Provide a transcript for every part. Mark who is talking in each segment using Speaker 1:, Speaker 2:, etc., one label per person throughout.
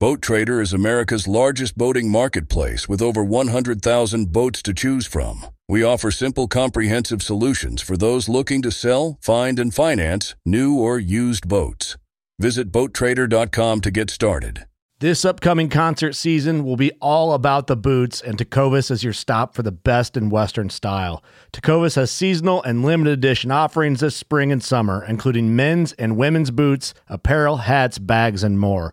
Speaker 1: Boat Trader is America's largest boating marketplace with over 100,000 boats to choose from. We offer simple, comprehensive solutions for those looking to sell, find, and finance new or used boats. Visit BoatTrader.com to get started.
Speaker 2: This upcoming concert season will be all about the boots, and Tecovas is your stop for the best in Western style. Tecovas has seasonal and limited edition offerings this spring and summer, including men's and women's boots, apparel, hats, bags, and more.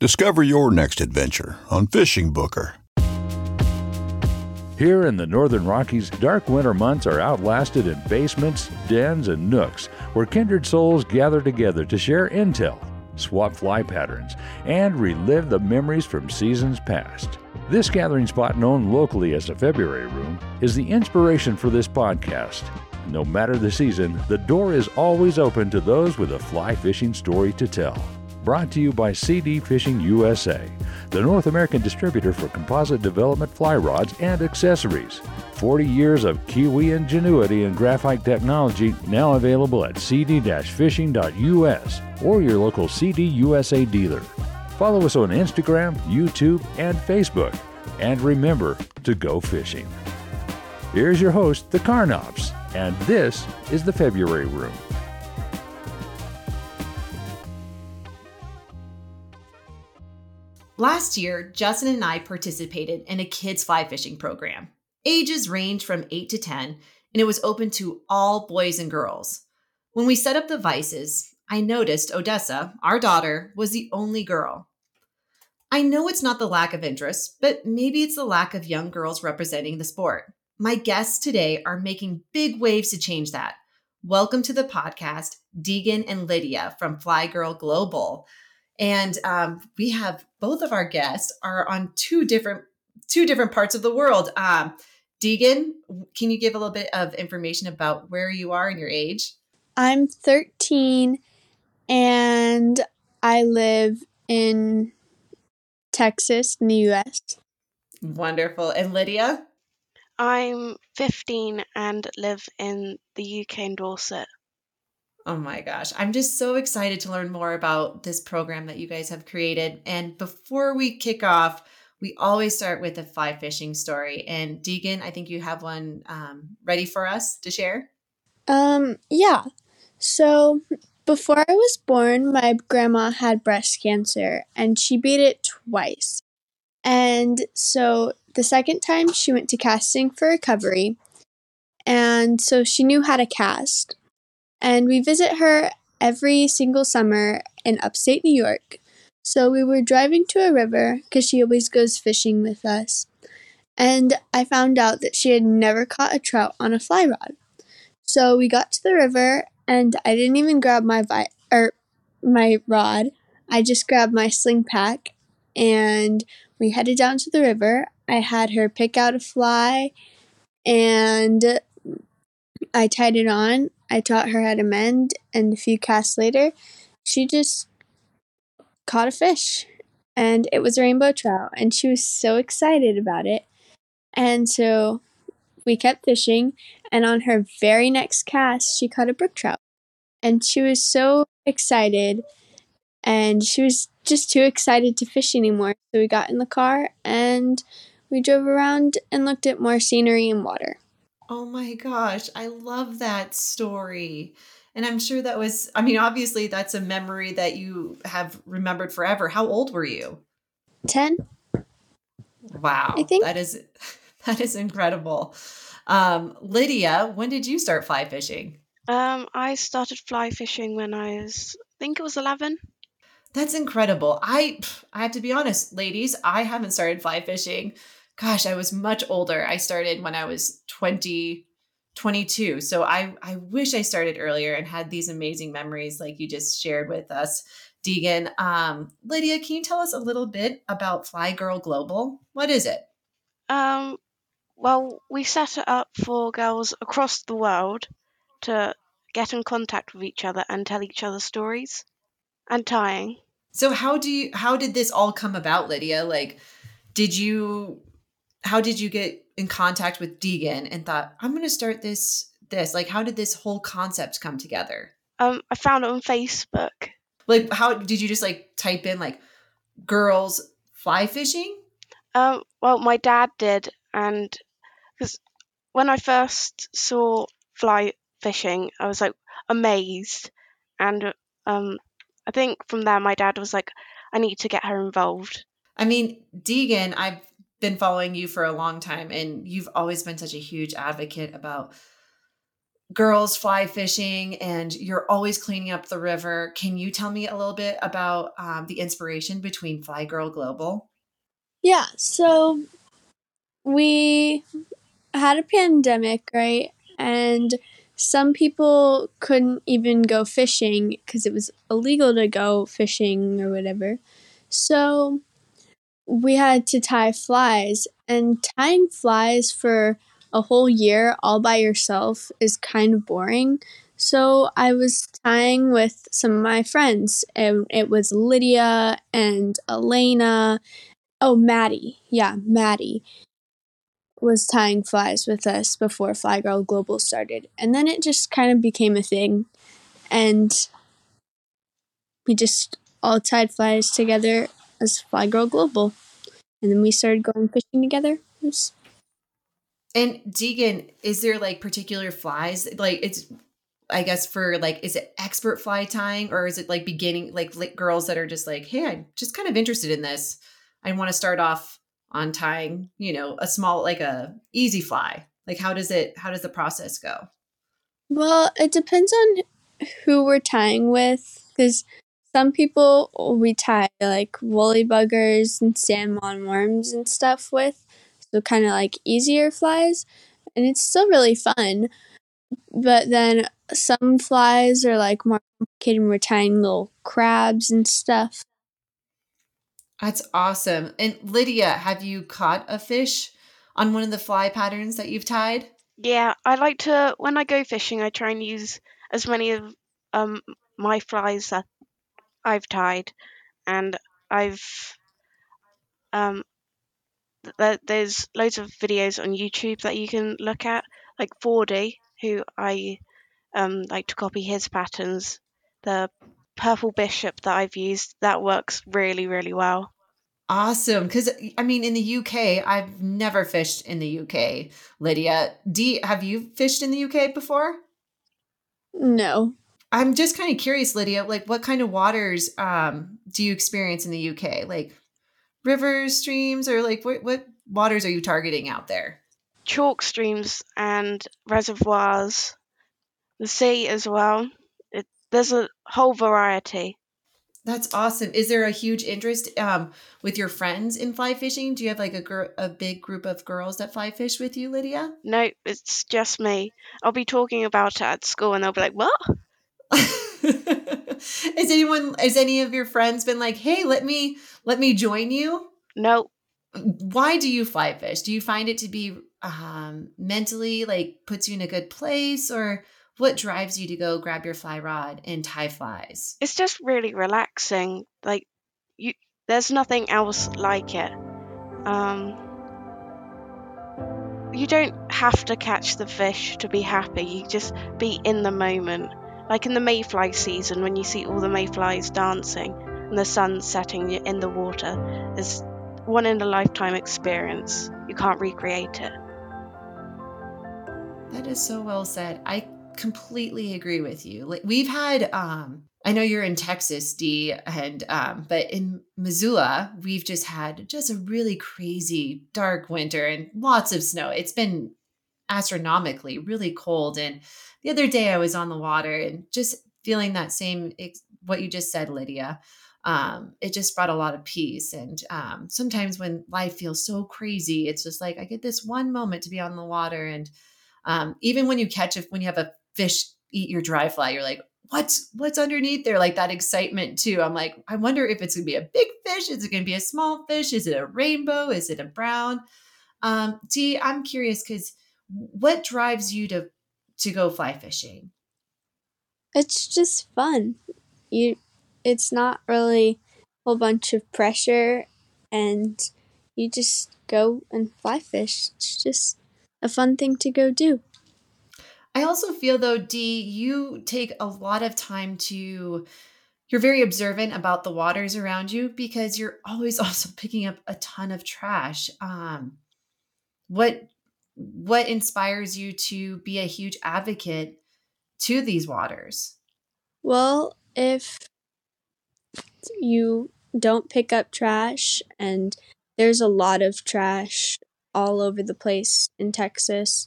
Speaker 3: Discover your next adventure on Fishing Booker.
Speaker 4: Here in the Northern Rockies, dark winter months are outlasted in basements, dens, and nooks where kindred souls gather together to share intel, swap fly patterns, and relive the memories from seasons past. This gathering spot, known locally as the February Room, is the inspiration for this podcast. No matter the season, the door is always open to those with a fly fishing story to tell. Brought to you by CD Fishing USA, the North American distributor for composite development fly rods and accessories. 40 years of Kiwi ingenuity and graphite technology now available at cd-fishing.us or your local CD USA dealer. Follow us on Instagram, YouTube, and Facebook. And remember to go fishing. Here's your host, the Carnops, and this is the February Room.
Speaker 5: Last year, Justin and I participated in a kids fly fishing program. Ages range from 8 to 10, and it was open to all boys and girls. When we set up the vices, I noticed Odessa, our daughter, was the only girl. I know it's not the lack of interest, but maybe it's the lack of young girls representing the sport. My guests today are making big waves to change that. Welcome to the podcast, Deighan and Lydia from Fly Girl Global. And um, we have both of our guests are on two different two different parts of the world. Um, Deighan, can you give a little bit of information about where you are and your age?
Speaker 6: I'm 13 and I live in Texas in the US.
Speaker 5: Wonderful. And Lydia?
Speaker 7: I'm 15 and live in the UK in Dorset.
Speaker 5: Oh my gosh. I'm just so excited to learn more about this program that you guys have created. And before we kick off, we always start with a fly fishing story. And Deighan, I think you have one um, ready for us to share.
Speaker 6: Um, yeah. So before I was born, my grandma had breast cancer and she beat it twice. And so the second time she went to casting for recovery. And so she knew how to cast. And we visit her every single summer in upstate New York. So we were driving to a river because she always goes fishing with us. And I found out that she had never caught a trout on a fly rod. So we got to the river and I didn't even grab my vi- or my rod. I just grabbed my sling pack and we headed down to the river. I had her pick out a fly and I tied it on I taught her how to mend, and a few casts later, she just caught a fish. And it was a rainbow trout, and she was so excited about it. And so we kept fishing, and on her very next cast, she caught a brook trout. and she was so excited and she was just too excited to fish anymore. So we got in the car and we drove around and looked at more scenery and water.
Speaker 5: Oh my gosh, I love that story. And I'm sure that was, I mean, obviously, that's a memory that you have remembered forever. How old were you?
Speaker 6: 10.
Speaker 5: Wow.
Speaker 6: I think-
Speaker 5: that is that is incredible. Um, Lydia, when did you start fly fishing?
Speaker 7: Um, I started fly fishing when I was, I think it was 11.
Speaker 5: That's incredible. I I have to be honest, ladies, I haven't started fly fishing. Gosh, I was much older. I started when I was 20 22. So I I wish I started earlier and had these amazing memories like you just shared with us. Deighan, um, Lydia, can you tell us a little bit about Fly Girl Global? What is it?
Speaker 7: Um, well, we set it up for girls across the world to get in contact with each other and tell each other stories and tying.
Speaker 5: So how do you how did this all come about, Lydia? Like, did you how did you get in contact with Deighan and thought, I'm gonna start this this? Like, how did this whole concept come together?
Speaker 7: Um, I found it on Facebook.
Speaker 5: Like, how did you just like type in like girls fly fishing?
Speaker 7: Um, well, my dad did, and because when I first saw fly fishing, I was like amazed, and um, I think from there my dad was like, I need to get her involved.
Speaker 5: I mean, Deighan, I've been following you for a long time, and you've always been such a huge advocate about girls fly fishing, and you're always cleaning up the river. Can you tell me a little bit about um, the inspiration between Fly Girl Global?
Speaker 6: Yeah, so we had a pandemic, right? And some people couldn't even go fishing because it was illegal to go fishing or whatever. So we had to tie flies, and tying flies for a whole year all by yourself is kind of boring. So I was tying with some of my friends, and it was Lydia and Elena. Oh, Maddie. Yeah, Maddie was tying flies with us before Fly Girl Global started. And then it just kind of became a thing. And we just all tied flies together as Fly Girl Global. And then we started going fishing together. Was
Speaker 5: And Deighan, is there like particular flies? Like it's I guess for like is it expert fly tying or is it like beginning like, like girls that are just like, "Hey, I'm just kind of interested in this. I want to start off on tying, you know, a small like a easy fly." Like how does it how does the process go?
Speaker 6: Well, it depends on who we're tying with because some people we tie like woolly buggers and salmon worms and stuff with, so kind of like easier flies, and it's still really fun. But then some flies are like more complicated. and We're tying little crabs and stuff.
Speaker 5: That's awesome. And Lydia, have you caught a fish on one of the fly patterns that you've tied?
Speaker 7: Yeah, I like to when I go fishing, I try and use as many of um my flies that I've tied, and I've um th- there's loads of videos on YouTube that you can look at, like 4D, who I um like to copy his patterns. The purple bishop that I've used that works really really well.
Speaker 5: Awesome. Because, I mean, in the UK, I've never fished in the UK. Lydia, D, have you fished in the UK before?
Speaker 6: No,
Speaker 5: I'm just kind of curious, Lydia, like what kind of waters um, do you experience in the UK? Like rivers, streams, or like what, what waters are you targeting out there?
Speaker 7: Chalk streams and reservoirs, the sea as well. It, there's a whole variety.
Speaker 5: That's awesome. Is there a huge interest um, with your friends in fly fishing? Do you have like a gr- a big group of girls that fly fish with you, Lydia?
Speaker 7: No, it's just me. I'll be talking about it at school and they'll be like, What?
Speaker 5: Has anyone has any of your friends been like, "Hey, let me let me join you"?
Speaker 7: No,
Speaker 5: Why do you fly fish? Do you find it to be um mentally like puts you in a good place or what drives you to go grab your fly rod and tie flies?
Speaker 7: it's just really relaxing. Like you there's nothing else like it. Um you don't have to catch the fish to be happy. You just be in the moment like in the mayfly season when you see all the mayflies dancing and the sun setting in the water is one in a lifetime experience. You can't recreate it.
Speaker 5: That is so well said. I completely agree with you. Like we've had um I know you're in Texas, D, and um, but in Missoula, we've just had just a really crazy dark winter and lots of snow. It's been astronomically really cold. And the other day I was on the water and just feeling that same what you just said, Lydia. Um, it just brought a lot of peace. And um, sometimes when life feels so crazy, it's just like I get this one moment to be on the water. And um, even when you catch it, when you have a fish eat your dry fly, you're like, what's what's underneath there like that excitement too i'm like i wonder if it's to be a big fish is it to be a small fish is it a rainbow is it a brown um i'm curious because what drives you to to go fly fishing?
Speaker 6: It's just fun. You it's not really a whole bunch of pressure and you just go and fly fish. It's just a fun thing to go do.
Speaker 5: I also feel though, Dee, you take a lot of time to you're very observant about the waters around you because you're always also picking up a ton of trash. Um, what what inspires you to be a huge advocate to these waters?
Speaker 6: Well, if you don't pick up trash and there's a lot of trash all over the place in Texas.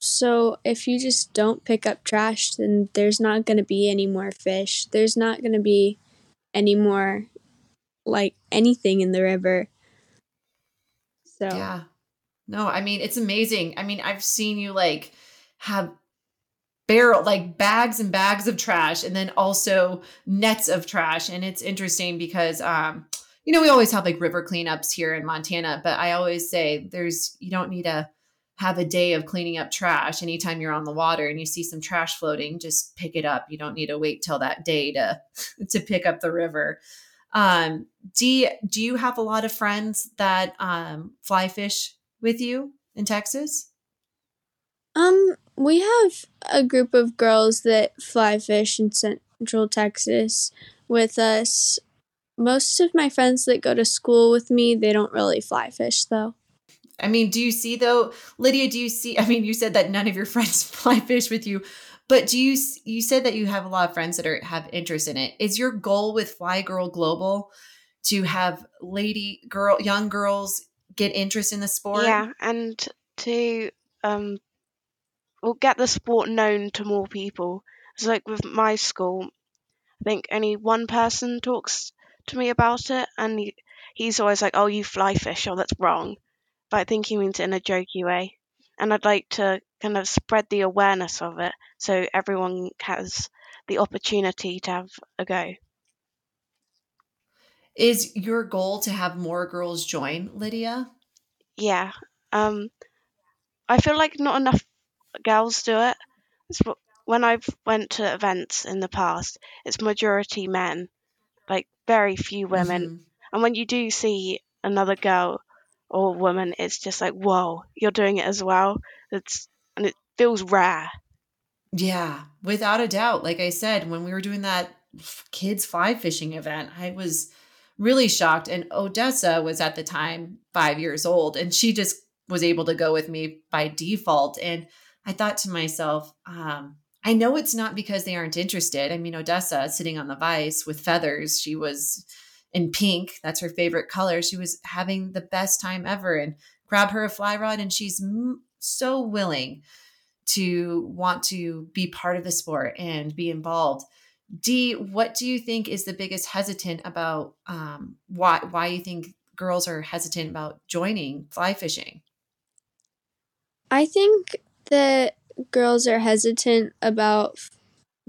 Speaker 6: So if you just don't pick up trash, then there's not going to be any more fish. There's not going to be any more like anything in the river.
Speaker 5: So Yeah. No, I mean it's amazing. I mean, I've seen you like have barrel like bags and bags of trash and then also nets of trash. And it's interesting because um you know, we always have like river cleanups here in Montana, but I always say there's you don't need to have a day of cleaning up trash anytime you're on the water and you see some trash floating just pick it up. You don't need to wait till that day to to pick up the river. Um do do you have a lot of friends that um fly fish with you in texas
Speaker 6: um we have a group of girls that fly fish in central texas with us most of my friends that go to school with me they don't really fly fish though
Speaker 5: I mean, do you see though, Lydia? Do you see? I mean, you said that none of your friends fly fish with you, but do you? You said that you have a lot of friends that are have interest in it. Is your goal with Fly Girl Global to have lady girl young girls get interest in the sport?
Speaker 7: Yeah, and to um, well, get the sport known to more people. It's like with my school, I think only one person talks to me about it, and he, he's always like, "Oh, you fly fish? Oh, that's wrong." but I think he means it in a jokey way. And I'd like to kind of spread the awareness of it so everyone has the opportunity to have a go.
Speaker 5: Is your goal to have more girls join, Lydia?
Speaker 7: Yeah. Um, I feel like not enough girls do it. when I've went to events in the past, it's majority men, like very few women. Mm-hmm. And when you do see another girl or woman, it's just like, whoa, you're doing it as well. It's and it feels rare.
Speaker 5: Yeah, without a doubt. Like I said, when we were doing that kids fly fishing event, I was really shocked. And Odessa was at the time five years old, and she just was able to go with me by default. And I thought to myself, um, I know it's not because they aren't interested. I mean, Odessa sitting on the vise with feathers, she was in pink. That's her favorite color. She was having the best time ever and grab her a fly rod and she's m- so willing to want to be part of the sport and be involved. D, what do you think is the biggest hesitant about um, why why you think girls are hesitant about joining fly fishing?
Speaker 6: I think that girls are hesitant about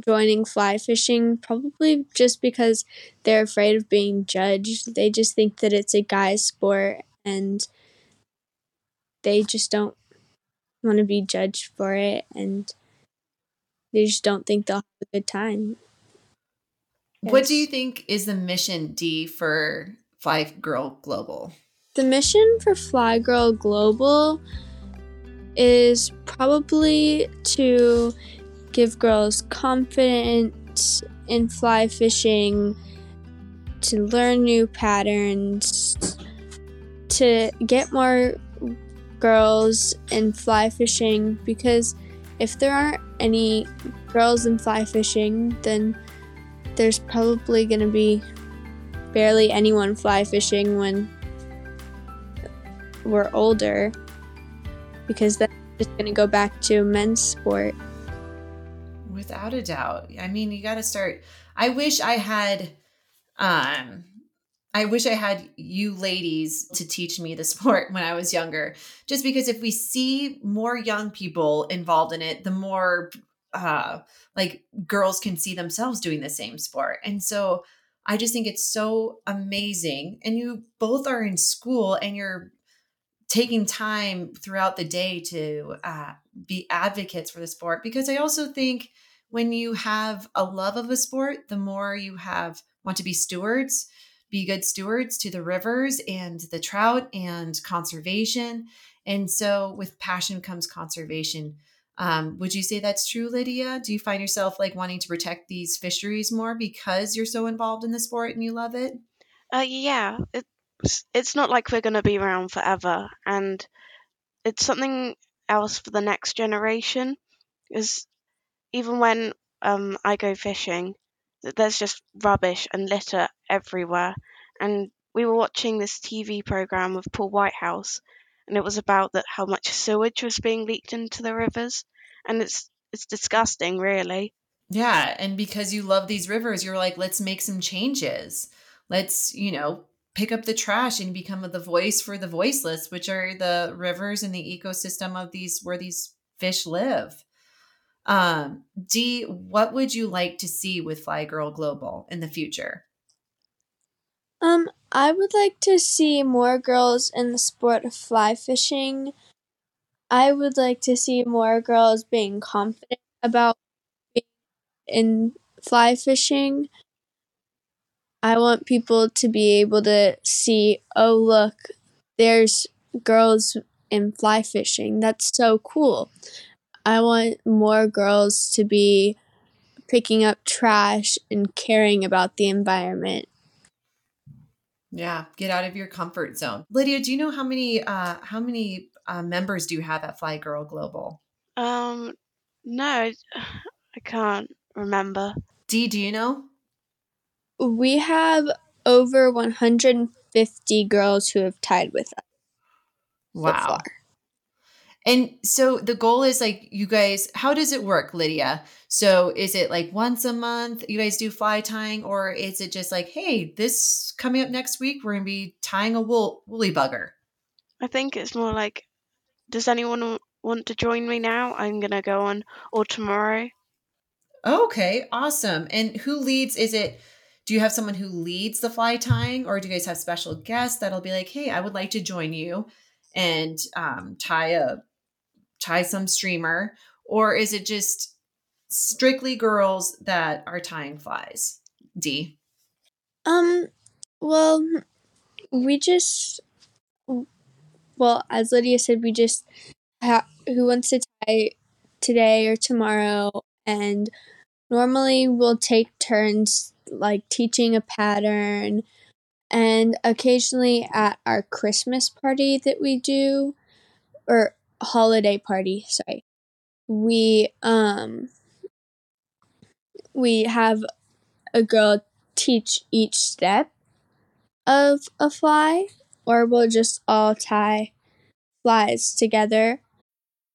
Speaker 6: joining fly fishing probably just because they're afraid of being judged. They just think that it's a guy's sport and they just don't want to be judged for it and they just don't think they'll have a good time.
Speaker 5: What do you think is the mission D for Fly Girl Global?
Speaker 6: The mission for Fly Girl Global is probably to give girls confidence in fly fishing, to learn new patterns, to get more girls in fly fishing because if there aren't any girls in fly fishing, then there's probably going to be barely anyone fly fishing when we're older because that's just going to go back to men's sport.
Speaker 5: Without a doubt. I mean, you got to start. I wish I had, um, I wish I had you ladies to teach me the sport when I was younger. Just because if we see more young people involved in it, the more uh like girls can see themselves doing the same sport. And so I just think it's so amazing. And you both are in school and you're taking time throughout the day to uh, be advocates for the sport because I also think when you have a love of a sport, the more you have want to be stewards, be good stewards to the rivers and the trout and conservation. And so with passion comes conservation. Um, would you say that's true, Lydia? Do you find yourself like wanting to protect these fisheries more because you're so involved in the sport and you love it?
Speaker 7: Uh, yeah, it's it's not like we're going to be around forever, and it's something else for the next generation. Is even when um, I go fishing, there's just rubbish and litter everywhere. And we were watching this TV program with Paul Whitehouse, and it was about that how much sewage was being leaked into the rivers, and it's it's disgusting, really.
Speaker 5: Yeah, and because you love these rivers, you're like, let's make some changes. Let's, you know, pick up the trash and become the voice for the voiceless, which are the rivers and the ecosystem of these where these fish live. Um, Dee, what would you like to see with Fly Girl Global in the future?
Speaker 6: Um, I would like to see more girls in the sport of fly fishing. I would like to see more girls being confident about being in fly fishing. I want people to be able to see, oh, look, there's girls in fly fishing. That's so cool. I want more girls to be picking up trash and caring about the environment.
Speaker 5: Yeah, get out of your comfort zone. Lydia, do you know how many uh how many uh, members do you have at Fly Girl Global?
Speaker 7: Um no, I can't remember.
Speaker 5: Dee, do you know?
Speaker 6: We have over 150 girls who have tied with us.
Speaker 5: Wow. So and so the goal is like you guys, how does it work, Lydia? So is it like once a month you guys do fly tying, or is it just like, hey, this coming up next week, we're gonna be tying a wool woolly bugger?
Speaker 7: I think it's more like, does anyone want to join me now? I'm gonna go on or tomorrow.
Speaker 5: Okay, awesome. And who leads? Is it do you have someone who leads the fly tying, or do you guys have special guests that'll be like, hey, I would like to join you and um, tie a tie some streamer, or is it just strictly girls that are tying flies? D.
Speaker 6: Um. Well, we just. Well, as Lydia said, we just ha- who wants to tie today or tomorrow, and normally we'll take turns like teaching a pattern and occasionally at our christmas party that we do or holiday party, sorry. We um we have a girl teach each step of a fly or we'll just all tie flies together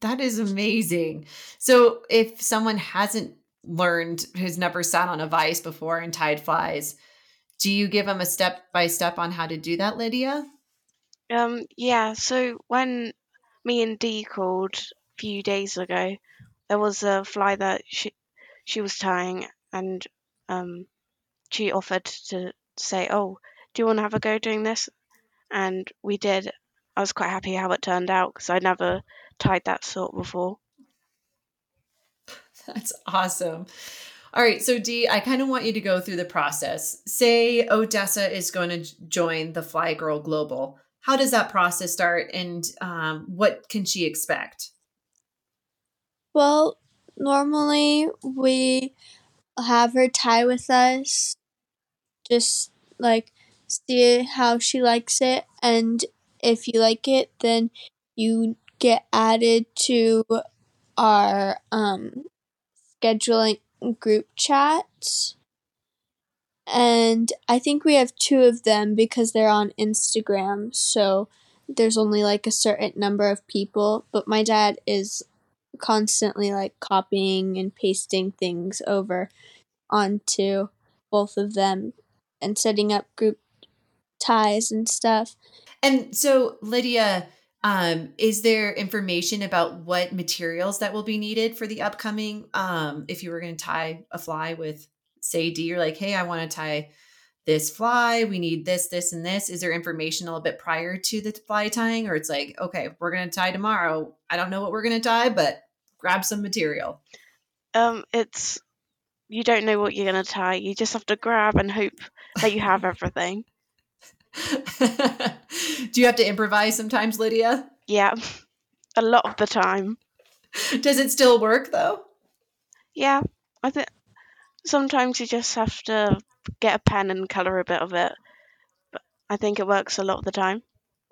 Speaker 5: That is amazing. So if someone hasn't learned, who's never sat on a vise before and tied flies, do you give them a step by step on how to do that, Lydia?
Speaker 7: Um, yeah. So when me and Dee called, a few days ago, there was a fly that she she was tying, and um, she offered to say, "Oh, do you want to have a go doing this?" And we did. I was quite happy how it turned out because I'd never tied that sort before.
Speaker 5: That's awesome. All right, so Dee, I kind of want you to go through the process. Say Odessa is going to join the Fly Girl Global. How does that process start, and um, what can she expect?
Speaker 6: Well, normally we have her tie with us, just like see how she likes it, and if you like it, then you get added to our um, scheduling group chats. And I think we have two of them because they're on Instagram. So there's only like a certain number of people. But my dad is constantly like copying and pasting things over onto both of them and setting up group ties and stuff.
Speaker 5: And so, Lydia, um, is there information about what materials that will be needed for the upcoming? Um, if you were going to tie a fly with, say, D, you're like, hey, I want to tie this fly. We need this, this, and this. Is there information a little bit prior to the fly tying, or it's like, okay, we're going to tie tomorrow. I don't know what we're going to tie, but grab some material.
Speaker 7: Um, it's you don't know what you're going to tie. You just have to grab and hope that you have everything.
Speaker 5: Do you have to improvise sometimes, Lydia?
Speaker 7: Yeah, a lot of the time.
Speaker 5: Does it still work though?
Speaker 7: Yeah, I think sometimes you just have to get a pen and color a bit of it. But I think it works a lot of the time.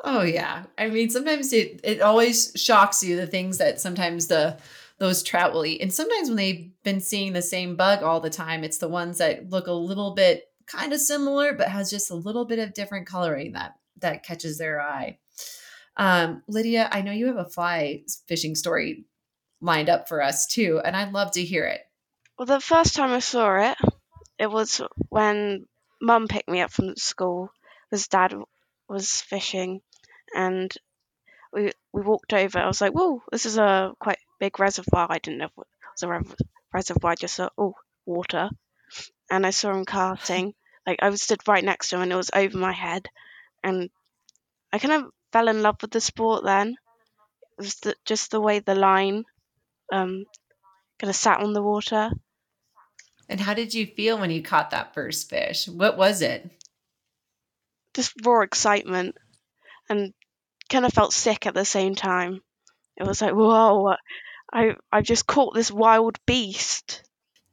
Speaker 5: Oh yeah. I mean, sometimes it it always shocks you the things that sometimes the those trout will eat. And sometimes when they've been seeing the same bug all the time, it's the ones that look a little bit kind of similar but has just a little bit of different coloring that that catches their eye. Um, Lydia, I know you have a fly fishing story lined up for us too, and I'd love to hear it.
Speaker 7: Well, the first time I saw it, it was when Mum picked me up from school because Dad was fishing, and we we walked over. I was like, "Whoa, this is a quite big reservoir." I didn't know it was a reservoir. I just saw oh water, and I saw him casting. Like I was stood right next to him, and it was over my head, and I kind of fell in love with the sport then. It was the, just the way the line um, kind of sat on the water.
Speaker 5: And how did you feel when you caught that first fish? What was it?
Speaker 7: Just raw excitement, and kind of felt sick at the same time. It was like, whoa, I I've just caught this wild beast.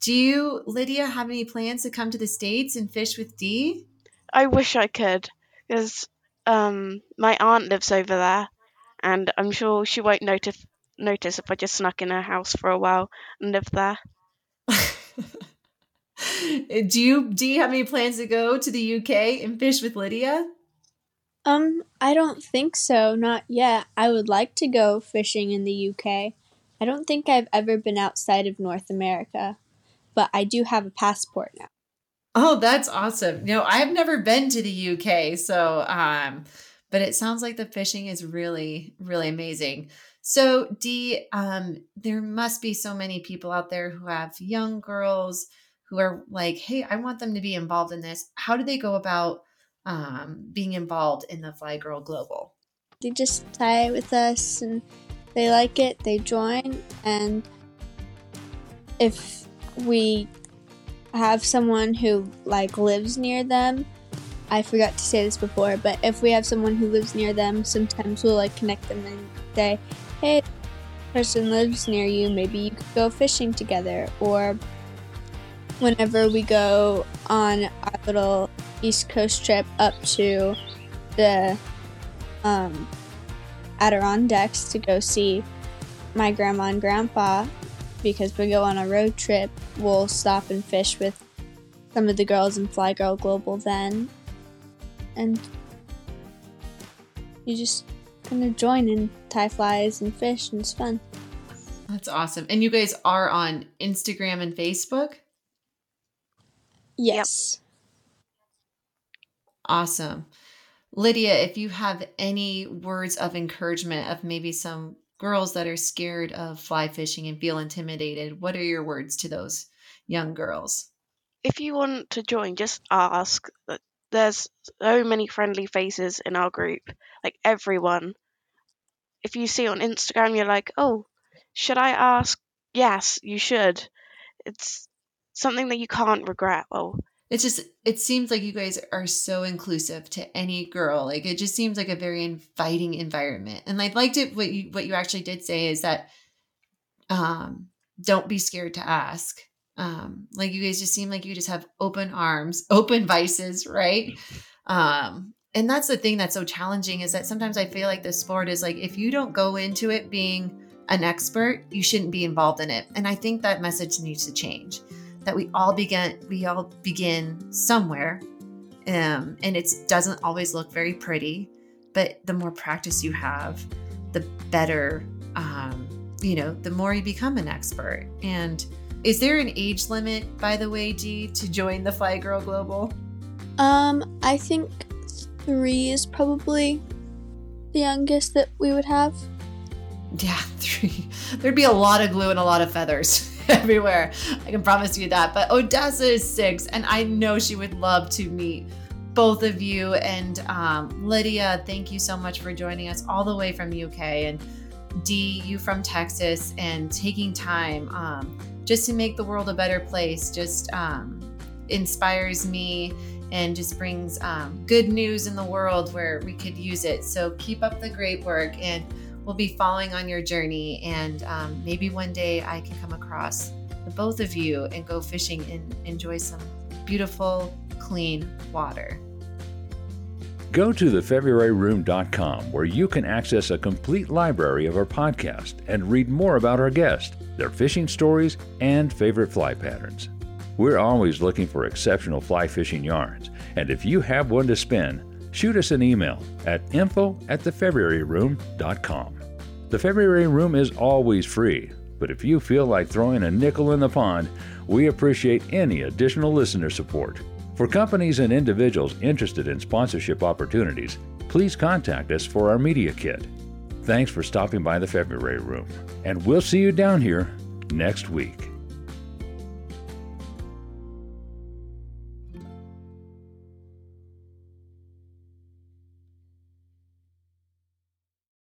Speaker 5: Do you, Lydia, have any plans to come to the States and fish with Dee?
Speaker 7: I wish I could, because um, my aunt lives over there, and I'm sure she won't notice notice if I just snuck in her house for a while and live there.
Speaker 5: do you do you have any plans to go to the UK and fish with Lydia?
Speaker 6: Um, I don't think so, not yet. I would like to go fishing in the UK. I don't think I've ever been outside of North America, but I do have a passport now.
Speaker 5: Oh, that's awesome. You know, I've never been to the UK, so um but it sounds like the fishing is really really amazing. So, Dee, um there must be so many people out there who have young girls who are like, "Hey, I want them to be involved in this." How do they go about um being involved in the Fly Girl Global?
Speaker 6: They just tie with us and they like it, they join and if we have someone who like lives near them i forgot to say this before but if we have someone who lives near them sometimes we'll like connect them and say hey person lives near you. Maybe you could go fishing together. Or whenever we go on our little east coast trip up to the um, adirondacks to go see my grandma and grandpa because we go on a road trip, we'll stop and fish with some of the girls in Fly Girl Global then. And you just kind of join and tie flies and fish, and it's fun.
Speaker 5: That's awesome. And you guys are on Instagram and Facebook?
Speaker 6: Yes. Yep.
Speaker 5: Awesome. Lydia, if you have any words of encouragement of maybe some girls that are scared of fly fishing and feel intimidated, what are your words to those young girls?
Speaker 7: If you want to join, just ask. There's so many friendly faces in our group, like everyone. If you see on Instagram, you're like, oh, should I ask? Yes, you should. It's something that you can't regret. Well,
Speaker 5: it's just it seems like you guys are so inclusive to any girl. Like it just seems like a very inviting environment. And i liked it what you what you actually did say is that um don't be scared to ask. Um like you guys just seem like you just have open arms open vices right? Um and that's the thing that's so challenging is that sometimes i feel like the sport is like if you don't go into it being an expert you shouldn't be involved in it. And i think that message needs to change that we all begin we all begin somewhere. Um, and it doesn't always look very pretty but the more practice you have the better um, you know the more you become an expert. And is there an age limit by the way g to join the fly girl global?
Speaker 6: Um i think three is probably the youngest that we would have.
Speaker 5: Yeah three. There'd be a lot of glue and a lot of feathers everywhere. I can promise you that. But Odessa is six, and I know she would love to meet both of you. And um, Lydia, thank you so much for joining us all the way from UK, and Dee, you from Texas, and taking time um, just to make the world a better place. Just um, inspires me and just brings um, good news in the world where we could use it. So keep up the great work and we'll be following on your journey. And um, maybe one day I can come across the both of you and go fishing and enjoy some beautiful, clean water.
Speaker 4: Go to thefebruaryroom.com where you can access a complete library of our podcast and read more about our guests, their fishing stories, and favorite fly patterns. We're always looking for exceptional fly fishing yarns, and if you have one to spin, shoot us an email at info at thefebruaryroom.com. The February Room is always free, but if you feel like throwing a nickel in the pond, we appreciate any additional listener support. For companies and individuals interested in sponsorship opportunities, please contact us for our media kit. Thanks for stopping by the February Room, and we'll see you down here next week.